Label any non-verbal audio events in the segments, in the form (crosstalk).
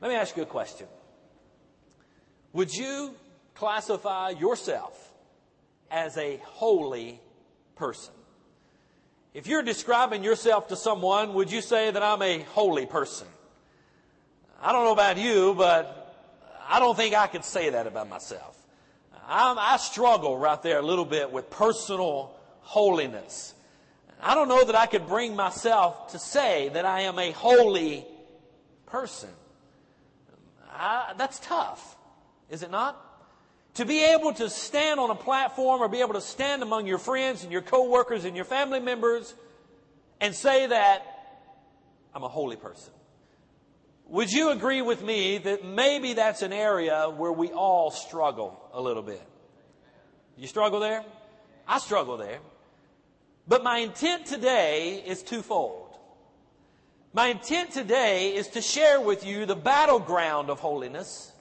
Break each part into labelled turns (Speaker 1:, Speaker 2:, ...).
Speaker 1: Let me ask you a question. Would you classify yourself as a holy person? If you're describing yourself to someone, would you say that I'm a holy person? I don't know about you, but I don't think I could say that about myself. I'm, i struggle right there a little bit with personal holiness. I don't know that I could bring myself to say that I am a holy person. I, that's tough, is it not? To be able to stand on a platform or be able to stand among your friends and your coworkers and your family members and say that I'm a holy person. Would you agree with me that maybe that's an area where we all struggle a little bit? You struggle there? I struggle there. But my intent today is twofold. My intent today is to share with you the battleground of holiness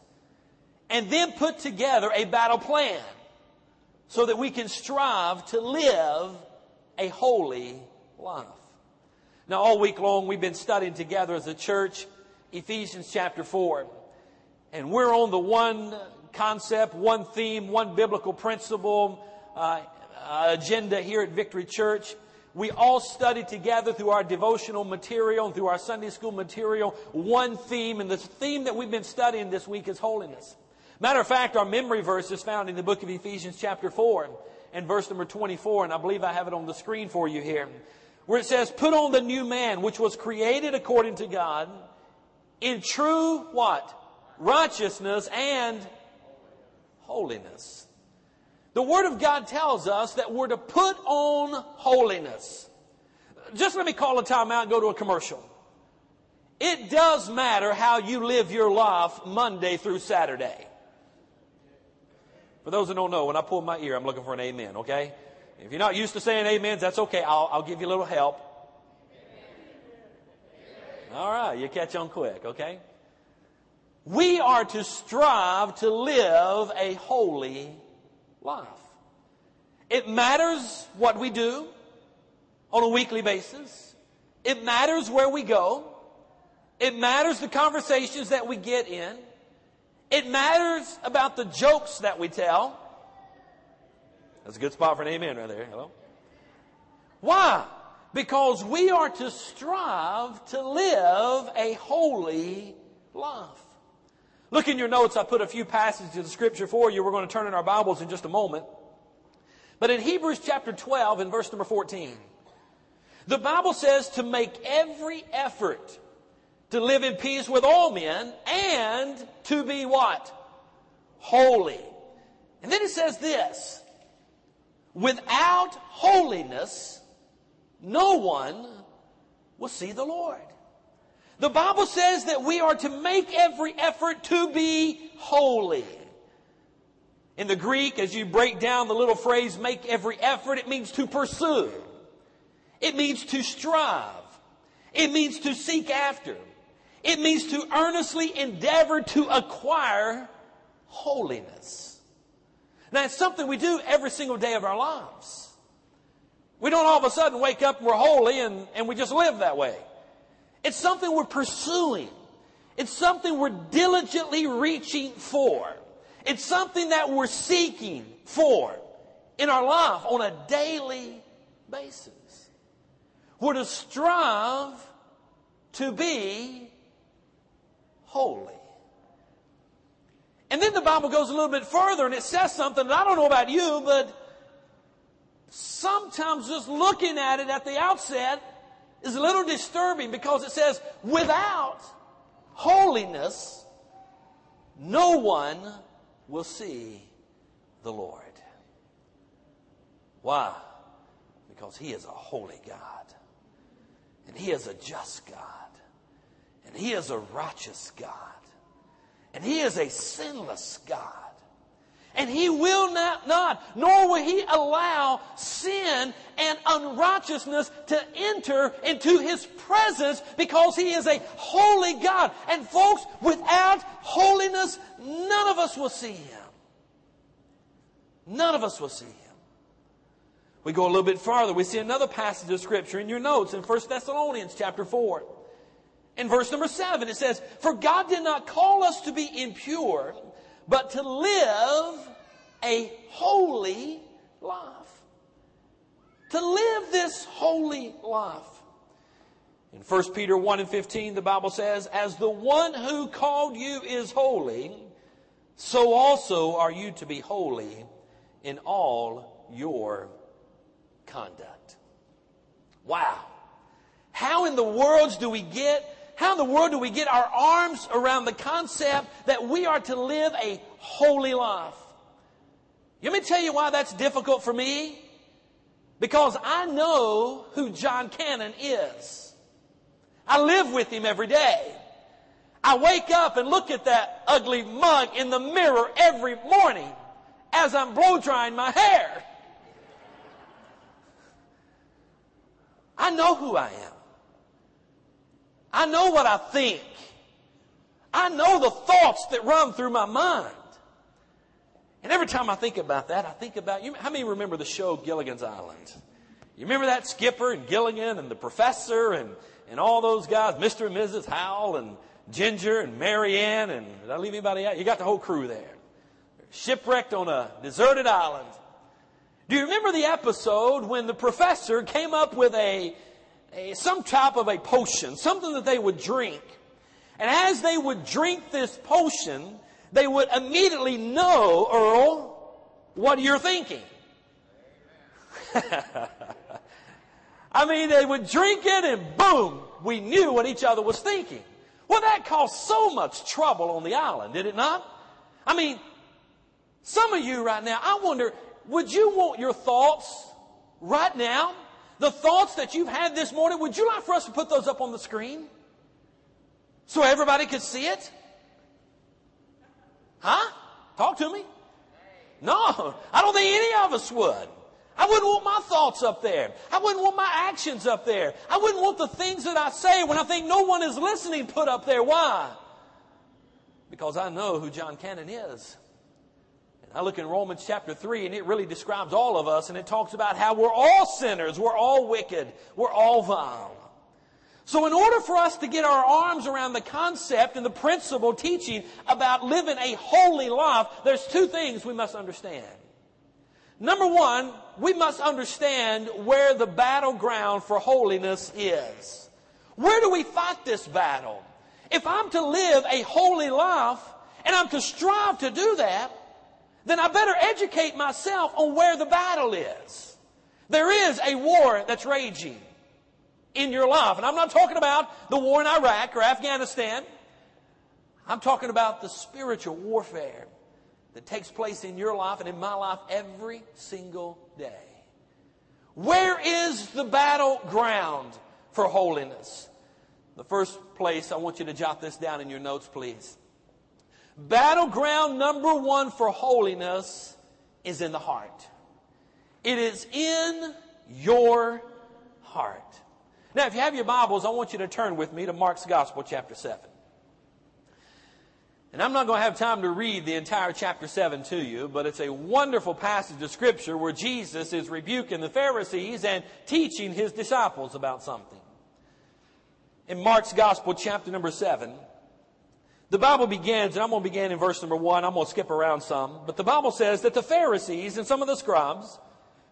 Speaker 1: and then put together a battle plan so that we can strive to live a holy life. Now, all week long, we've been studying together as a church Ephesians chapter 4. And we're on the one concept, one theme, one biblical principle uh, uh, agenda here at Victory Church. We all study together through our devotional material and through our Sunday school material one theme, and the theme that we've been studying this week is holiness. Matter of fact, our memory verse is found in the book of Ephesians chapter 4 and verse number 24, and I believe I have it on the screen for you here, where it says, put on the new man, which was created according to God in true what? Righteousness and holiness. The Word of God tells us that we're to put on holiness. Just let me call a time out and go to a commercial. It does matter how you live your life Monday through Saturday. For those that don't know, when I pull my ear, I'm looking for an amen, okay? If you're not used to saying amens, that's okay. I'll, I'll give you a little help. All right, you catch on quick, okay? We are to strive to live a holy life. It matters what we do on a weekly basis. It matters where we go. It matters the conversations that we get in. It matters about the jokes that we tell. That's a good spot for an amen right there. Hello? Why? Because we are to strive to live a holy life. Look in your notes, I put a few passages of scripture for you. We're going to turn in our Bibles in just a moment. But in Hebrews chapter 12 and verse number 14, the Bible says to make every effort to live in peace with all men and to be what? Holy. And then it says this, without holiness, no one will see the Lord. The Bible says that we are to make every effort to be holy. In the Greek, as you break down the little phrase, make every effort, it means to pursue. It means to strive. It means to seek after. It means to earnestly endeavor to acquire holiness. Now, it's something we do every single day of our lives. We don't all of a sudden wake up and we're holy and, and we just live that way. It's something we're pursuing. It's something we're diligently reaching for. It's something that we're seeking for in our life on a daily basis. We're to strive to be holy. And then the Bible goes a little bit further and it says something that I don't know about you, but sometimes just looking at it at the outset is a little disturbing because it says, without holiness, no one will see the Lord. Why? Because He is a holy God. And He is a just God. And He is a righteous God. And He is a sinless God. And He will not, not, nor will He allow sin and unrighteousness to enter into His presence because He is a holy God. And folks, without holiness, none of us will see Him. None of us will see Him. We go a little bit farther. We see another passage of Scripture in your notes in 1 Thessalonians chapter 4. In verse number seven, it says, For God did not call us to be impure, but to live a holy life. To live this holy life. In 1 Peter 1 and 15, the Bible says, As the one who called you is holy, so also are you to be holy in all your conduct. Wow. How in the world do we get how in the world do we get our arms around the concept that we are to live a holy life? Let me tell you why that's difficult for me. Because I know who Jon Cannon is. I live with him every day. I wake up and look at that ugly mug in the mirror every morning as I'm blow drying my hair. I know who I am. I know what I think. I know the thoughts that run through my mind. And every time I think about that, I think about you. How many remember the show Gilligan's Island? You remember that skipper and Gilligan and the professor and, and all those guys, Mr. and Mrs. Howell and Ginger and Marianne Ann and did I leave anybody out? You got the whole crew there. Shipwrecked on a deserted island. Do you remember the episode when the professor came up with a some type of a potion, something that they would drink. And as they would drink this potion, they would immediately know, Earl, what you're thinking. (laughs) I mean, they would drink it and boom, we knew what each other was thinking. Well, that caused so much trouble on the island, did it not? I mean, some of you right now, I wonder, would you want your thoughts right now the thoughts that you've had this morning, would you like for us to put those up on the screen? So everybody could see it? Huh? Talk to me. No, I don't think any of us would. I wouldn't want my thoughts up there. I wouldn't want my actions up there. I wouldn't want the things that I say when I think no one is listening put up there. Why? Because I know who Jon Cannon is. I look in Romans chapter 3 and it really describes all of us and it talks about how we're all sinners, we're all wicked, we're all vile. So in order for us to get our arms around the concept and the principle teaching about living a holy life, there's two things we must understand. Number one, we must understand where the battleground for holiness is. Where do we fight this battle? If I'm to live a holy life and I'm to strive to do that, then I better educate myself on where the battle is. There is a war that's raging in your life. And I'm not talking about the war in Iraq or Afghanistan. I'm talking about the spiritual warfare that takes place in your life and in my life every single day. Where is the battleground for holiness? The first place, I want you to jot this down in your notes, please. Battleground number one for holiness is in the heart. It is in your heart. Now, if you have your Bibles, I want you to turn with me to Mark's Gospel, chapter 7. And I'm not going to have time to read the entire chapter 7 to you, but it's a wonderful passage of Scripture where Jesus is rebuking the Pharisees and teaching his disciples about something. In Mark's Gospel, chapter number 7, the Bible begins, and I'm going to begin in verse number one. I'm going to skip around some. But the Bible says that the Pharisees and some of the scribes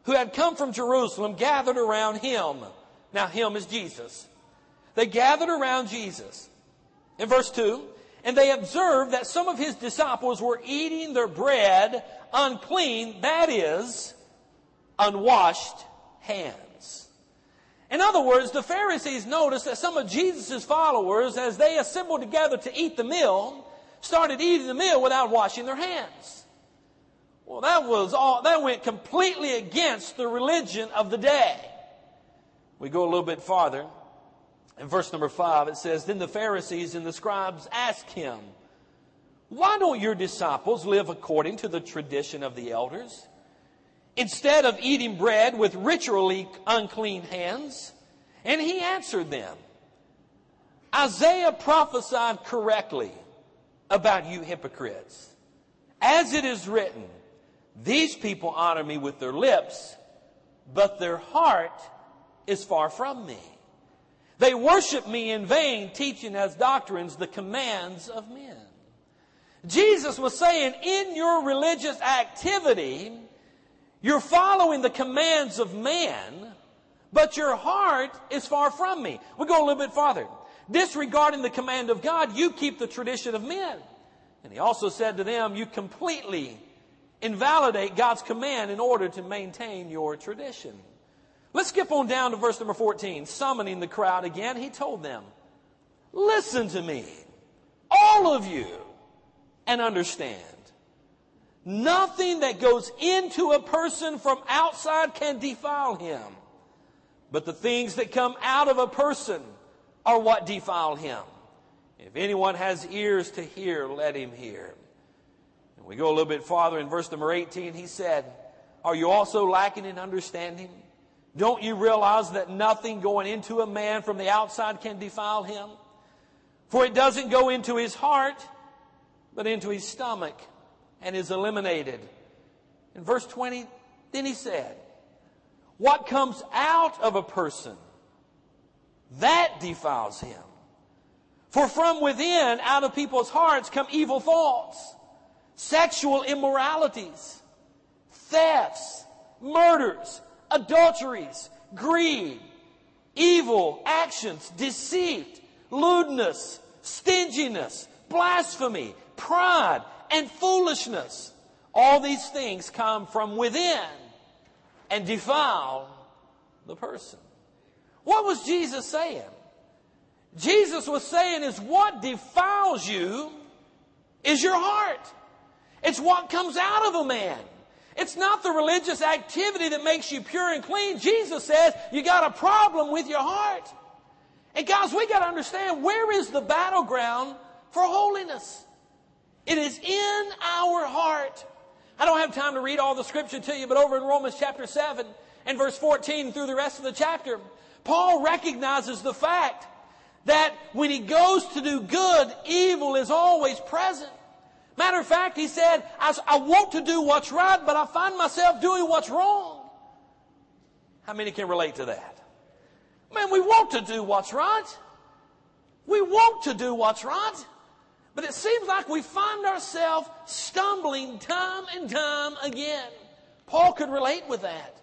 Speaker 1: who had come from Jerusalem gathered around him. Now, him is Jesus. They gathered around Jesus. In verse 2, and they observed that some of his disciples were eating their bread unclean, that is, unwashed hands. In other words, the Pharisees noticed that some of Jesus' followers, as they assembled together to eat the meal, started eating the meal without washing their hands. Well, that was all, that went completely against the religion of the day. We go a little bit farther. In verse number five, it says, Then the Pharisees and the scribes asked him, Why don't your disciples live according to the tradition of the elders? Instead of eating bread with ritually unclean hands? And he answered them, Isaiah prophesied correctly about you hypocrites. As it is written, these people honor me with their lips, but their heart is far from me. They worship me in vain, teaching as doctrines the commands of men. Jesus was saying, in your religious activity, you're following the commands of man, but your heart is far from me. We go a little bit farther. Disregarding the command of God, you keep the tradition of men. And he also said to them, you completely invalidate God's command in order to maintain your tradition. Let's skip on down to verse number 14. Summoning the crowd again, he told them, listen to me, all of you, and understand. Nothing that goes into a person from outside can defile him. But the things that come out of a person are what defile him. If anyone has ears to hear, let him hear. And we go a little bit farther in verse number 18. He said, Are you also lacking in understanding? Don't you realize that nothing going into a man from the outside can defile him? For it doesn't go into his heart, but into his stomach and is eliminated. In verse 20, then he said, What comes out of a person, that defiles him. For from within, out of people's hearts, come evil thoughts, sexual immoralities, thefts, murders, adulteries, greed, evil actions, deceit, lewdness, stinginess, blasphemy, pride, and foolishness. All these things come from within and defile the person. What was Jesus saying? Jesus was saying is what defiles you is your heart. It's what comes out of a man. It's not the religious activity that makes you pure and clean. Jesus says you got a problem with your heart. And guys, we got to understand where is the battleground for holiness? It is in our heart. I don't have time to read all the scripture to you, but over in Romans chapter 7 and verse 14 through the rest of the chapter, Paul recognizes the fact that when he goes to do good, evil is always present. Matter of fact, he said, I, I want to do what's right, but I find myself doing what's wrong. How many can relate to that? Man, we want to do what's right. We want to do what's right. But it seems like we find ourselves stumbling time and time again. Paul could relate with that.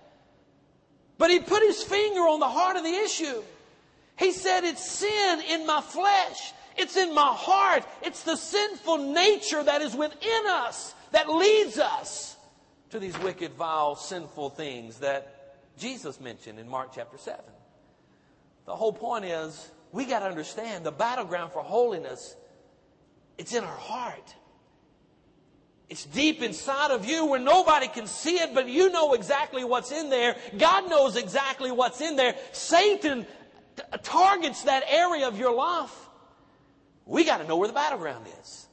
Speaker 1: But he put his finger on the heart of the issue. He said, It's sin in my flesh. It's in my heart. It's the sinful nature that is within us that leads us to these wicked, vile, sinful things that Jesus mentioned in Mark chapter 7. The whole point is we got to understand the battleground for holiness it's in our heart. It's deep inside of you where nobody can see it, but you know exactly what's in there. God knows exactly what's in there. Satan t- targets that area of your life. We got to know where the battleground is.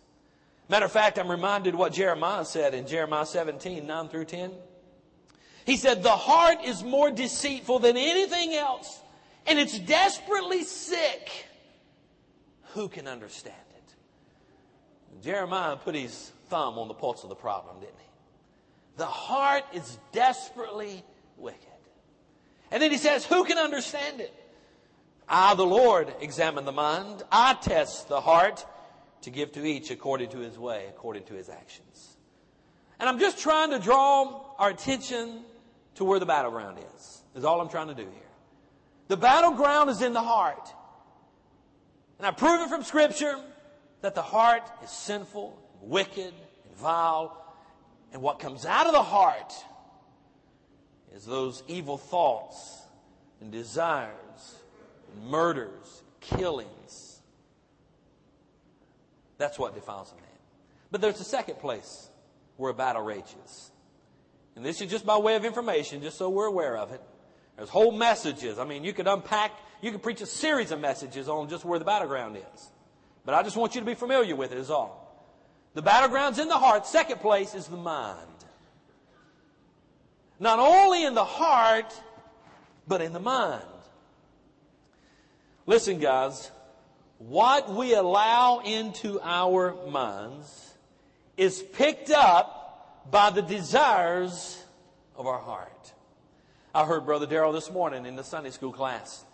Speaker 1: Matter of fact, I'm reminded what Jeremiah said in Jeremiah 17, 9 through 10. He said, The heart is more deceitful than anything else, and it's desperately sick. Who can understand? Jeremiah put his thumb on the pulse of the problem, didn't he? The heart is desperately wicked. And then he says, Who can understand it? I, the Lord, examine the mind. I test the heart to give to each according to his way, according to his actions. And I'm just trying to draw our attention to where the battleground is, is all I'm trying to do here. The battleground is in the heart. And I prove it from Scripture that the heart is sinful, wicked, and vile, and what comes out of the heart is those evil thoughts and desires, and murders, killings. That's what defiles a man. But there's a second place where a battle rages. And this is just by way of information, just so we're aware of it. There's whole messages. I mean, you could unpack, you could preach a series of messages on just where the battleground is. But I just want you to be familiar with it, is all. The battleground's in the heart. Second place is the mind. Not only in the heart, but in the mind. Listen, guys. What we allow into our minds is picked up by the desires of our heart. I heard Brother Darrell this morning in the Sunday school class.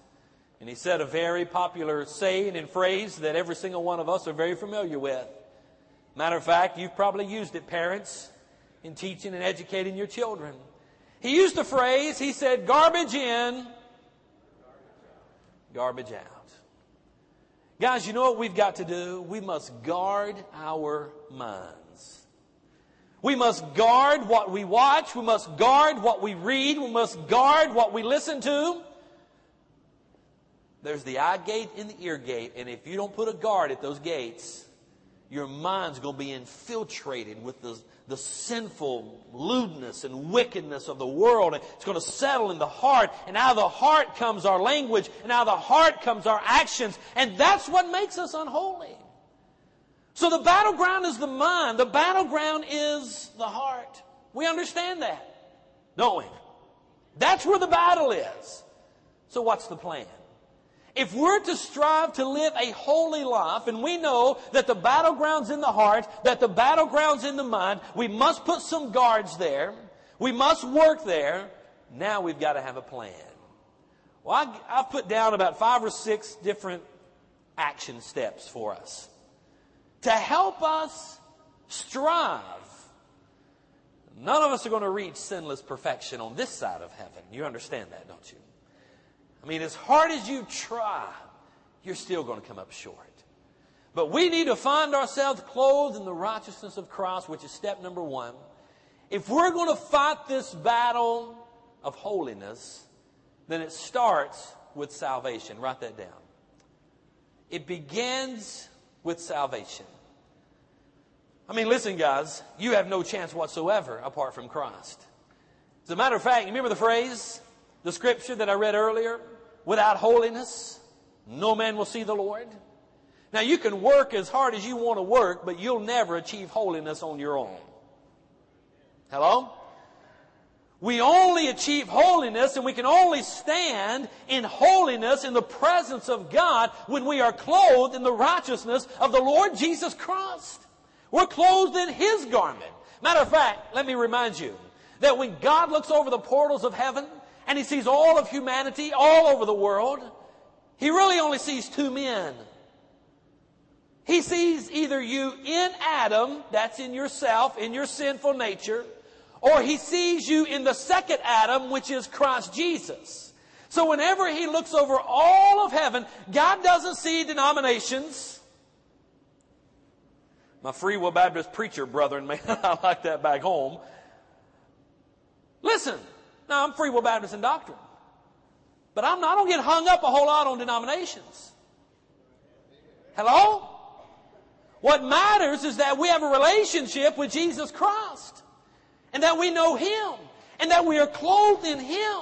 Speaker 1: And he said a very popular saying and phrase that every single one of us are very familiar with. Matter of fact, you've probably used it, parents, in teaching and educating your children. He used the phrase, he said, garbage in, garbage out. Guys, you know what we've got to do? We must guard our minds. We must guard what we watch. We must guard what we read. We must guard what we listen to. There's the eye gate and the ear gate. And if you don't put a guard at those gates, your mind's going to be infiltrated with the, the sinful lewdness and wickedness of the world. And it's going to settle in the heart. And out of the heart comes our language. And out of the heart comes our actions. And that's what makes us unholy. So the battleground is the mind. The battleground is the heart. We understand that, don't we? That's where the battle is. So what's the plan? If we're to strive to live a holy life, and we know that the battleground's in the heart, that the battleground's in the mind, we must put some guards there. We must work there. Now we've got to have a plan. Well, I, have put down about five or six different action steps for us to help us strive. None of us are going to reach sinless perfection on this side of heaven. You understand that, don't you? I mean, as hard as you try, you're still going to come up short. But we need to find ourselves clothed in the righteousness of Christ, which is step number one. If we're going to fight this battle of holiness, then it starts with salvation. Write that down. It begins with salvation. I mean, listen, guys, you have no chance whatsoever apart from Christ. As a matter of fact, you remember the phrase, the scripture that I read earlier? Without holiness, no man will see the Lord. Now you can work as hard as you want to work, but you'll never achieve holiness on your own. Hello? We only achieve holiness and we can only stand in holiness in the presence of God when we are clothed in the righteousness of the Lord Jesus Christ. We're clothed in His garment. Matter of fact, let me remind you that when God looks over the portals of heaven, and he sees all of humanity all over the world, he really only sees two men. He sees either you in Adam, that's in yourself, in your sinful nature, or he sees you in the second Adam, which is Christ Jesus. So whenever he looks over all of heaven, God doesn't see denominations. My Free Will Baptist preacher brethren (laughs) may I like that back home. Listen, now, I'm free will Baptist in doctrine. But I'm not, I don't get hung up a whole lot on denominations. Hello? What matters is that we have a relationship with Jesus Christ. And that we know Him. And that we are clothed in Him.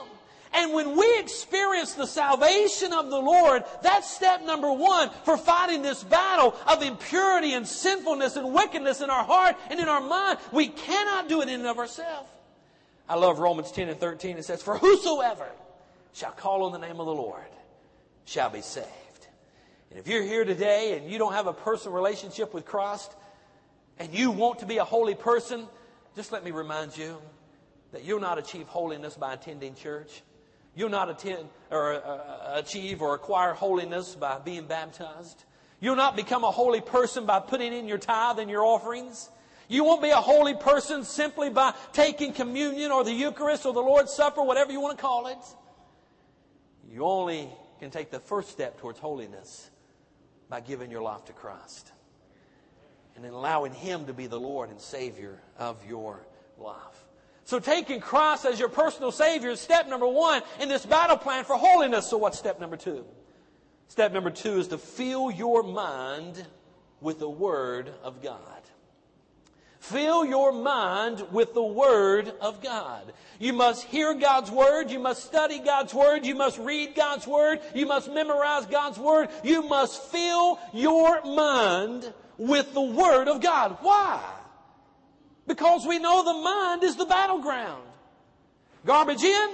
Speaker 1: And when we experience the salvation of the Lord, that's step number one for fighting this battle of impurity and sinfulness and wickedness in our heart and in our mind. We cannot do it in and of ourselves. I love Romans 10 and 13. It says, For whosoever shall call on the name of the Lord shall be saved. And if you're here today and you don't have a personal relationship with Christ and you want to be a holy person, just let me remind you that you'll not achieve holiness by attending church. You'll not attend or uh, achieve or acquire holiness by being baptized. You'll not become a holy person by putting in your tithe and your offerings. You won't be a holy person simply by taking communion or the Eucharist or the Lord's Supper, whatever you want to call it. You only can take the first step towards holiness by giving your life to Christ and then allowing Him to be the Lord and Savior of your life. So taking Christ as your personal Savior is step number one in this battle plan for holiness. So what's step number two? Step number two is to fill your mind with the Word of God. Fill your mind with the Word of God. You must hear God's Word. You must study God's Word. You must read God's Word. You must memorize God's Word. You must fill your mind with the Word of God. Why? Because we know the mind is the battleground. Garbage in,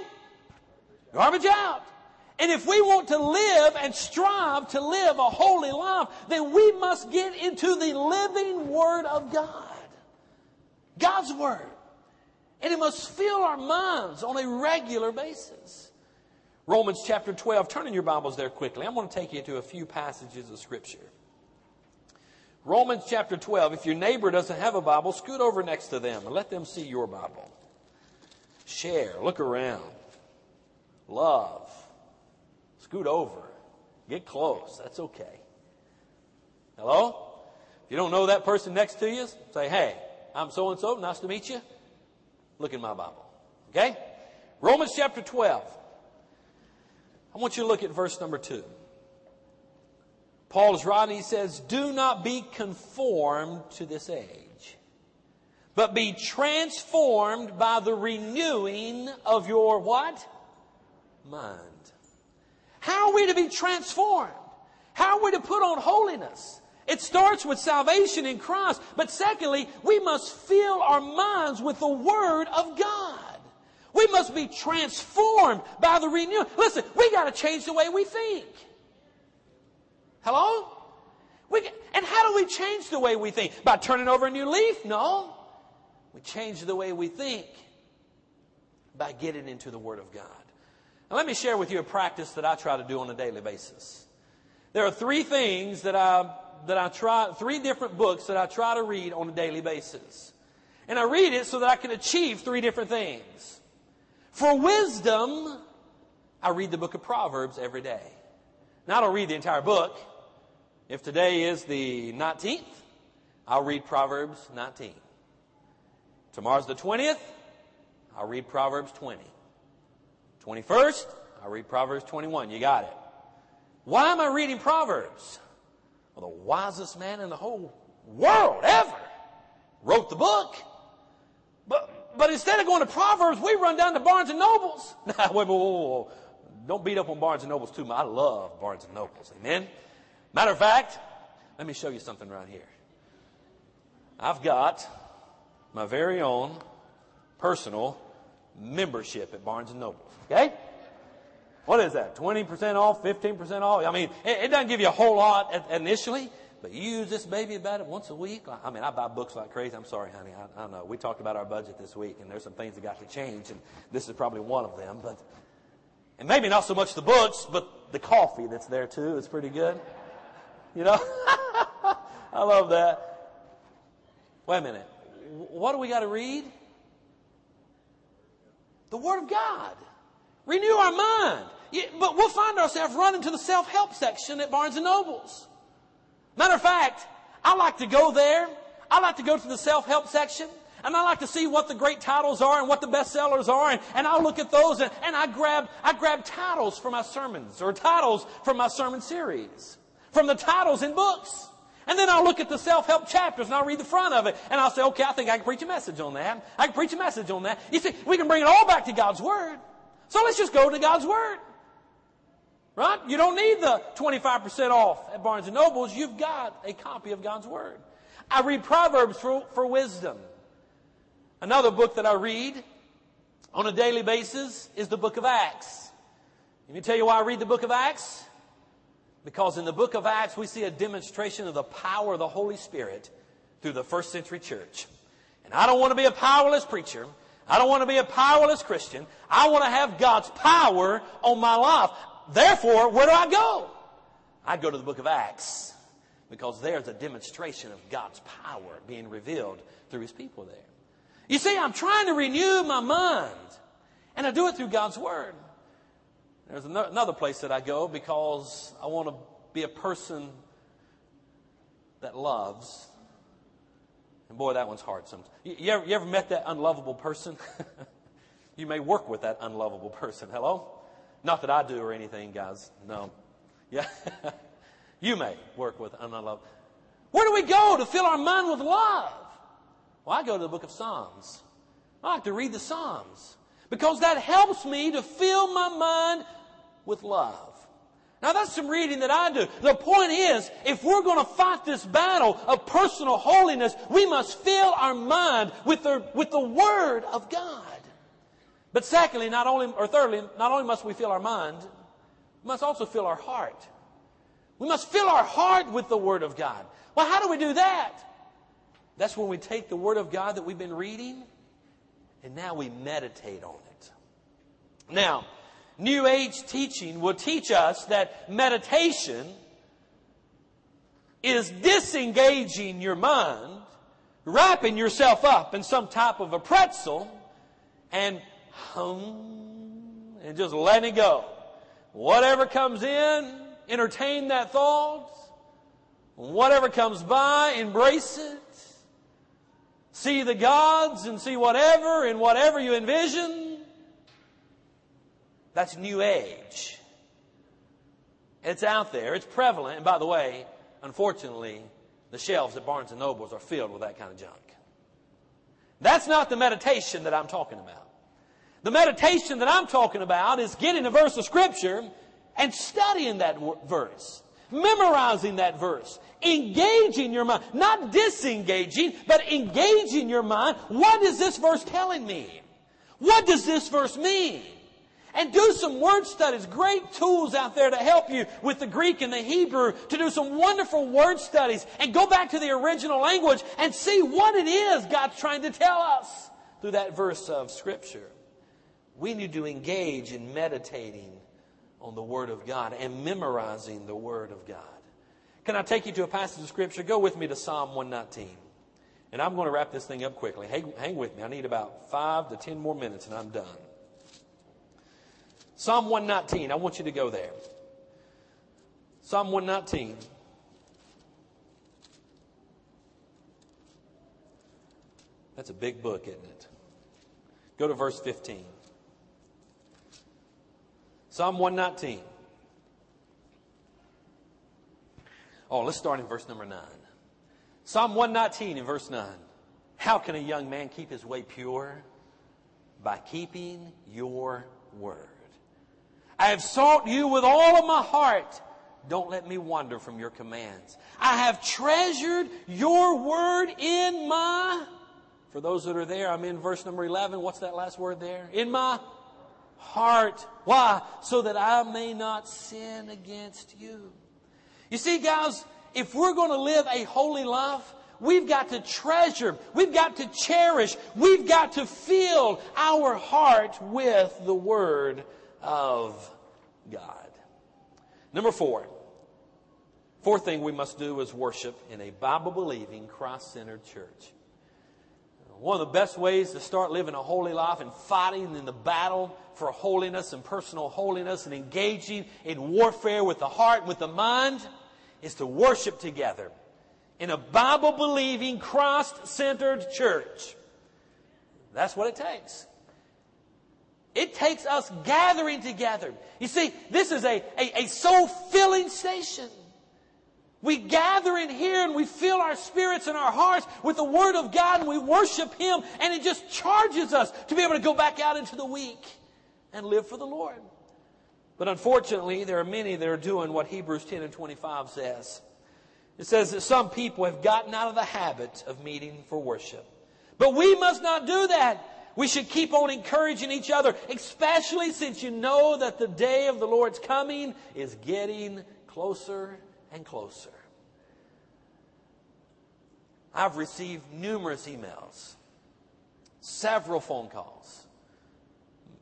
Speaker 1: garbage out. And if we want to live and strive to live a holy life, then we must get into the living Word of God. God's Word. And it must fill our minds on a regular basis. Romans chapter 12. Turn in your Bibles there quickly. I'm going to take you to a few passages of Scripture. Romans chapter 12. If your neighbor doesn't have a Bible, scoot over next to them and let them see your Bible. Share. Look around. Love. Scoot over. Get close. That's okay. Hello? If you don't know that person next to you, say, hey, I'm so and so. Nice to meet you. Look in my Bible. Okay? Romans chapter 12. I want you to look at verse number 2. Paul is writing, he says, Do not be conformed to this age, but be transformed by the renewing of your what? Mind. How are we to be transformed? How are we to put on holiness? It starts with salvation in Christ. But secondly, we must fill our minds with the Word of God. We must be transformed by the renewal. Listen, we got to change the way we think. Hello? We, and how do we change the way we think? By turning over a new leaf? No. We change the way we think by getting into the Word of God. Now, let me share with you a practice that I try to do on a daily basis. There are three things that I, that I try, three different books that I try to read on a daily basis. And I read it so that I can achieve three different things. For wisdom, I read the book of Proverbs every day. Now, I don't read the entire book. If today is the 19th, I'll read Proverbs 19. Tomorrow's the 20th, I'll read Proverbs 20. 21st, I'll read Proverbs 21. You got it. Why am I reading Proverbs? The wisest man in the whole world ever wrote the book. But, but instead of going to Proverbs, we run down to Barnes and Nobles. (laughs) wait, wait, wait, wait, Don't beat up on Barnes and Nobles too much. I love Barnes and Nobles. Amen. Matter of fact, let me show you something right here. I've got my very own personal membership at Barnes and Noble. Okay? What is that? 20% off, 15% off? I mean, it, it doesn't give you a whole lot at, initially, but you use this baby about it once a week. I mean, I buy books like crazy. I'm sorry, honey. I, I know. We talked about our budget this week, and there's some things that got to change, and this is probably one of them. But, and maybe not so much the books, but the coffee that's there too is pretty good. You know? (laughs) I love that. Wait a minute. What do we got to read? The Word of God. Renew our mind. But we'll find ourselves running to the self-help section at Barnes and Nobles. Matter of fact, I like to go there. I like to go to the self-help section. And I like to see what the great titles are and what the bestsellers are. And, and I'll look at those and, and I grab, I grab titles for my sermons or titles for my sermon series from the titles in books. And then I'll look at the self-help chapters and I'll read the front of it and I'll say, okay, I think I can preach a message on that. I can preach a message on that. You see, we can bring it all back to God's Word. So let's just go to God's Word. Right? You don't need the 25% off at Barnes and Nobles. You've got a copy of God's Word. I read Proverbs for, for wisdom. Another book that I read on a daily basis is the book of Acts. Let me tell you why I read the book of Acts. Because in the book of Acts, we see a demonstration of the power of the Holy Spirit through the first century church. And I don't want to be a powerless preacher. I don't want to be a powerless Christian. I want to have God's power on my life. Therefore, where do I go? I go to the book of Acts because there's a demonstration of God's power being revealed through his people there. You see, I'm trying to renew my mind, and I do it through God's word. There's another place that I go because I want to be a person that loves. And boy, that one's hard sometimes. You ever, you ever met that unlovable person? (laughs) you may work with that unlovable person. Hello? Not that I do or anything, guys. No. Yeah. (laughs) you may work with unlovable. Where do we go to fill our mind with love? Well, I go to the book of Psalms. I like to read the Psalms because that helps me to fill my mind with love. Now that's some reading that I do. The point is, if we're going to fight this battle of personal holiness, we must fill our mind with the, with the Word of God. But secondly, not only, or thirdly, not only must we fill our mind, we must also fill our heart. We must fill our heart with the Word of God. Well, how do we do that? That's when we take the Word of God that we've been reading and now we meditate on it. Now, New Age teaching will teach us that meditation is disengaging your mind, wrapping yourself up in some type of a pretzel, and and just letting it go. Whatever comes in, entertain that thought. Whatever comes by, embrace it. See the gods and see whatever and whatever you envision. That's New Age. It's out there. It's prevalent. And by the way, unfortunately, the shelves at Barnes and Nobles are filled with that kind of junk. That's not the meditation that I'm talking about. The meditation that I'm talking about is getting a verse of scripture and studying that verse, memorizing that verse, engaging your mind, not disengaging, but engaging your mind. What is this verse telling me? What does this verse mean? And do some word studies. Great tools out there to help you with the Greek and the Hebrew to do some wonderful word studies and go back to the original language and see what it is God's trying to tell us through that verse of Scripture. We need to engage in meditating on the Word of God and memorizing the Word of God. Can I take you to a passage of Scripture? Go with me to Psalm 119. And I'm going to wrap this thing up quickly. Hang, hang with me. I need about five to ten more minutes and I'm done. Psalm 119. I want you to go there. Psalm 119. That's a big book, isn't it? Go to verse 15. Psalm 119. Oh, let's start in verse number 9. Psalm 119 in verse 9. How can a young man keep his way pure? By keeping your word. I have sought you with all of my heart. Don't let me wander from your commands. I have treasured your word in my, for those that are there, I'm in verse number 11. What's that last word there? In my heart. Why? So that I may not sin against you. You see, guys, if we're going to live a holy life, we've got to treasure, we've got to cherish, we've got to fill our heart with the Word of God. Number four. Fourth thing we must do is worship in a Bible believing, Christ centered church. One of the best ways to start living a holy life and fighting in the battle for holiness and personal holiness and engaging in warfare with the heart and with the mind is to worship together in a Bible believing, Christ centered church. That's what it takes. It takes us gathering together. You see, this is a, a, a soul filling station. We gather in here and we fill our spirits and our hearts with the Word of God and we worship Him and it just charges us to be able to go back out into the week and live for the Lord. But unfortunately, there are many that are doing what Hebrews 10 and 25 says. It says that some people have gotten out of the habit of meeting for worship. But we must not do that. We should keep on encouraging each other, especially since you know that the day of the Lord's coming is getting closer and closer. I've received numerous emails, several phone calls.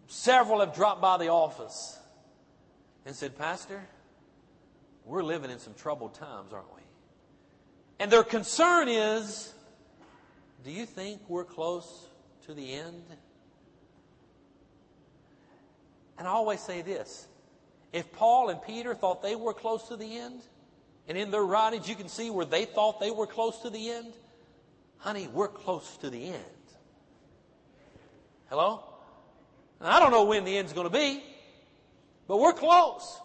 Speaker 1: Several have dropped by the office and said, Pastor, we're living in some troubled times, aren't we? And their concern is, do you think we're close to the end? And I always say this if Paul and Peter thought they were close to the end, and in their writings you can see where they thought they were close to the end, honey, we're close to the end. Hello? I don't know when the end's going to be, but we're close.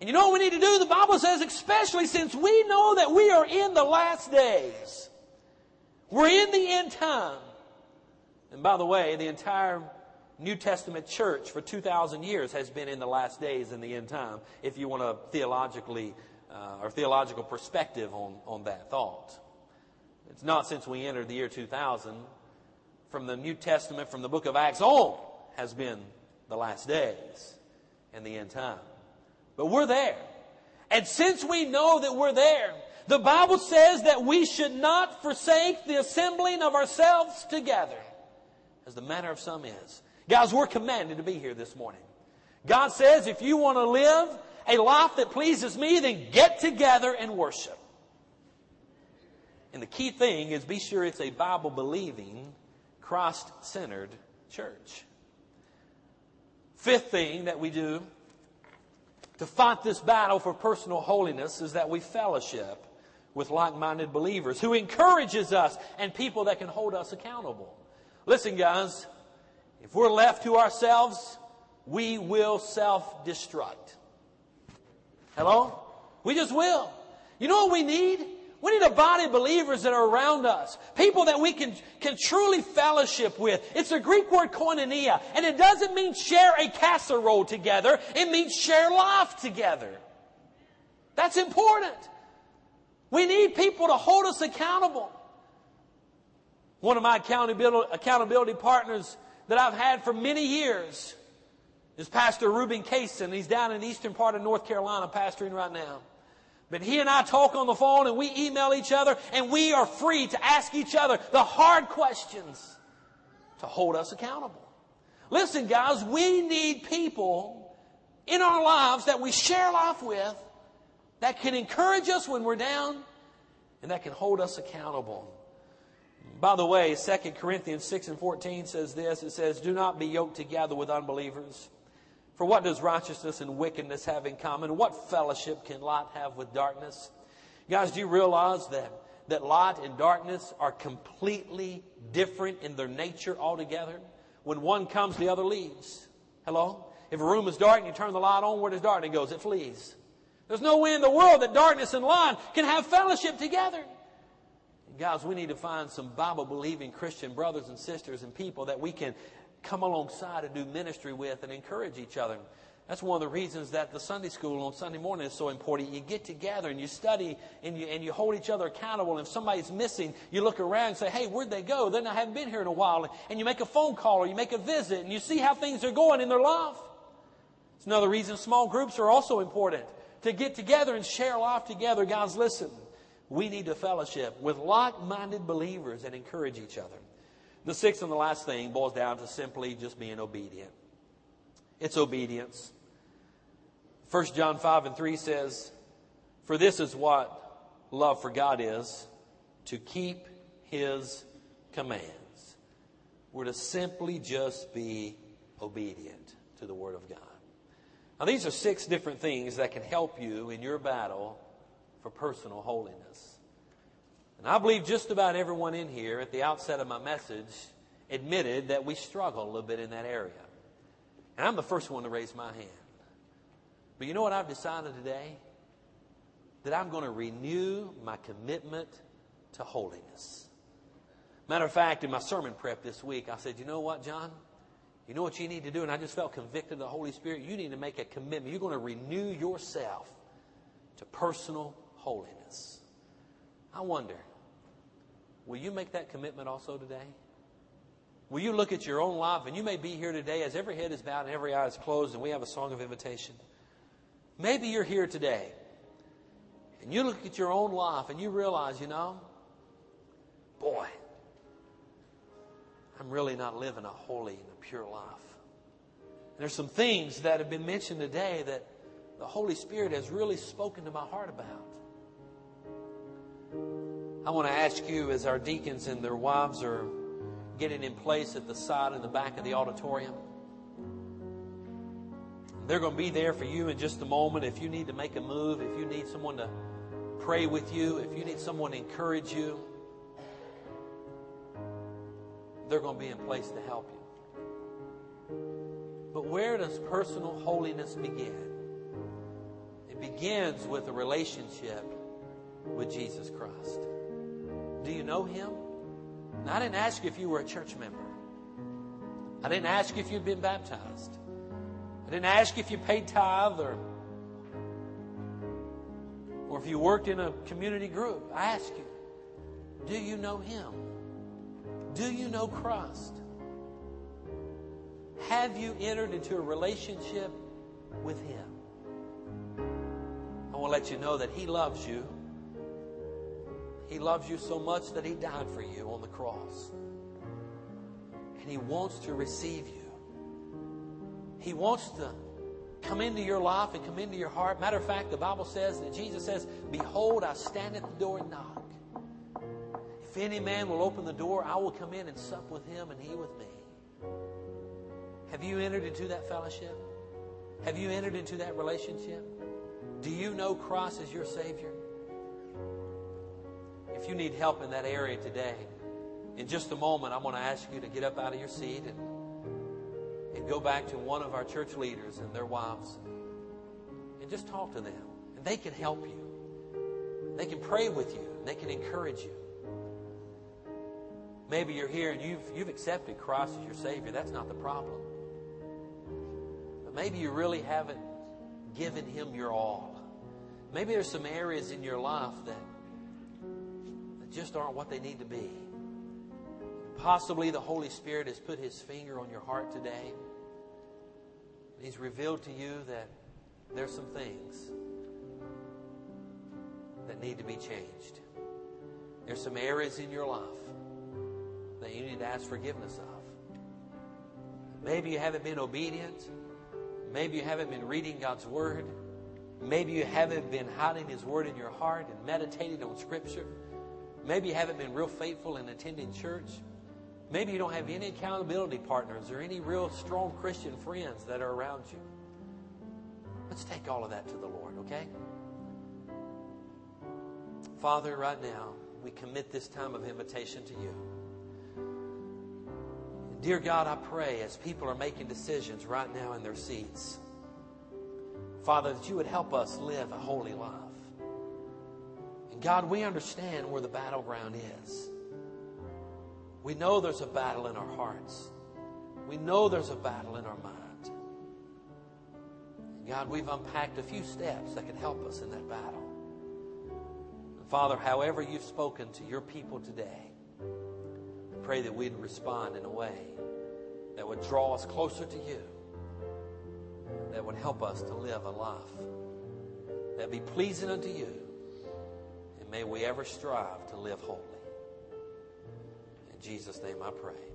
Speaker 1: And you know what we need to do? The Bible says, especially since we know that we are in the last days. We're in the end time. And by the way, the entire New Testament church for 2,000 years has been in the last days in the end time, if you want a theologically uh, or theological perspective on, on that thought. It's not since we entered the year 2000. From the New Testament, from the book of Acts on, has been the last days and the end time. But we're there. And since we know that we're there, the Bible says that we should not forsake the assembling of ourselves together as the manner of some is. Guys, we're commanded to be here this morning. God says if you want to live a life that pleases me, then get together and worship. And the key thing is be sure it's a Bible believing, Christ centered church. Fifth thing that we do to fight this battle for personal holiness is that we fellowship with like-minded believers who encourages us and people that can hold us accountable. Listen guys, if we're left to ourselves, we will self-destruct. Hello? We just will. You know what we need? We need a body of believers that are around us. People that we can, can truly fellowship with. It's a Greek word koinonia, and it doesn't mean share a casserole together. It means share life together. That's important. We need people to hold us accountable. One of my accountability, accountability partners that I've had for many years is Pastor Ruben Kaysen. He's down in the eastern part of North Carolina pastoring right now. But he and I talk on the phone and we email each other and we are free to ask each other the hard questions to hold us accountable. Listen, guys, we need people in our lives that we share life with that can encourage us when we're down and that can hold us accountable. By the way, 2 Corinthians 6 and 14 says this. It says, Do not be yoked together with unbelievers. For what does righteousness and wickedness have in common? What fellowship can light have with darkness? Guys, do you realize that, that light and darkness are completely different in their nature altogether? When one comes, the other leaves. Hello? If a room is dark and you turn the light on, where does darkness go? It flees. There's no way in the world that darkness and light can have fellowship together. Guys, we need to find some Bible believing Christian brothers and sisters and people that we can come alongside and do ministry with and encourage each other. That's one of the reasons that the Sunday school on Sunday morning is so important. You get together and you study and you, and you hold each other accountable. And if somebody's missing, you look around and say, hey, where'd they go? Then I haven't been here in a while. And you make a phone call or you make a visit and you see how things are going in their life. It's another reason small groups are also important. To get together and share life together. Guys, listen. We need to fellowship with like-minded believers and encourage each other. The sixth and the last thing boils down to simply just being obedient. It's obedience. 1 John 5 and 3 says, For this is what love for God is, to keep His commands. We're to simply just be obedient to the Word of God. Now, these are six different things that can help you in your battle for personal holiness. And I believe just about everyone in here at the outset of my message admitted that we struggle a little bit in that area. And I'm the first one to raise my hand. But you know what I've decided today? That I'm going to renew my commitment to holiness. Matter of fact, in my sermon prep this week, I said, you know what, Jon? You know what you need to do? And I just felt convicted of the Holy Spirit. You need to make a commitment. You're going to renew yourself to personal holiness. I wonder, Will you make that commitment also today? Will you look at your own life? And you may be here today as every head is bowed and every eye is closed, and we have a song of invitation. Maybe you're here today, and you look at your own life and you realize, you know, boy, I'm really not living a holy and a pure life. And there's some things that have been mentioned today that the Holy Spirit has really spoken to my heart about. I want to ask you, as our deacons and their wives are getting in place at the side and the back of the auditorium, they're going to be there for you in just a moment. If you need to make a move, if you need someone to pray with you, if you need someone to encourage you, they're going to be in place to help you. But where does personal holiness begin? It begins with a relationship with Jesus Christ. Do you know him? Now, I didn't ask you if you were a church member. I didn't ask you if you'd been baptized. I didn't ask you if you paid tithe or, or if you worked in a community group. I ask you, do you know him? Do you know Christ? Have you entered into a relationship with him? I want to let you know that he loves you he loves you so much that He died for you on the cross. And He wants to receive you. He wants to come into your life and come into your heart. Matter of fact, the Bible says that Jesus says, Behold, I stand at the door and knock. If any man will open the door, I will come in and sup with him and he with me. Have you entered into that fellowship? Have you entered into that relationship? Do you know Christ as your Savior? You need help in that area today, in just a moment, I'm going to ask you to get up out of your seat and, and go back to one of our church leaders and their wives and just talk to them. And they can help you. They can pray with you. They can encourage you. Maybe you're here and you've, you've accepted Christ as your Savior. That's not the problem. But maybe you really haven't given Him your all. Maybe there's some areas in your life that, just aren't what they need to be. Possibly the Holy Spirit has put His finger on your heart today. He's revealed to you that there's some things that need to be changed. There's some areas in your life that you need to ask forgiveness of. Maybe you haven't been obedient. Maybe you haven't been reading God's Word. Maybe you haven't been hiding His Word in your heart and meditating on Scripture. Maybe you haven't been real faithful in attending church. Maybe you don't have any accountability partners or any real strong Christian friends that are around you. Let's take all of that to the Lord, okay? Father, right now, we commit this time of invitation to you. Dear God, I pray as people are making decisions right now in their seats, Father, that you would help us live a holy life. God, we understand where the battleground is. We know there's a battle in our hearts. We know there's a battle in our mind. God, we've unpacked a few steps that can help us in that battle. Father, however you've spoken to your people today, pray that we'd respond in a way that would draw us closer to you, that would help us to live a life that be pleasing unto you, may we ever strive to live holy. In Jesus' name I pray.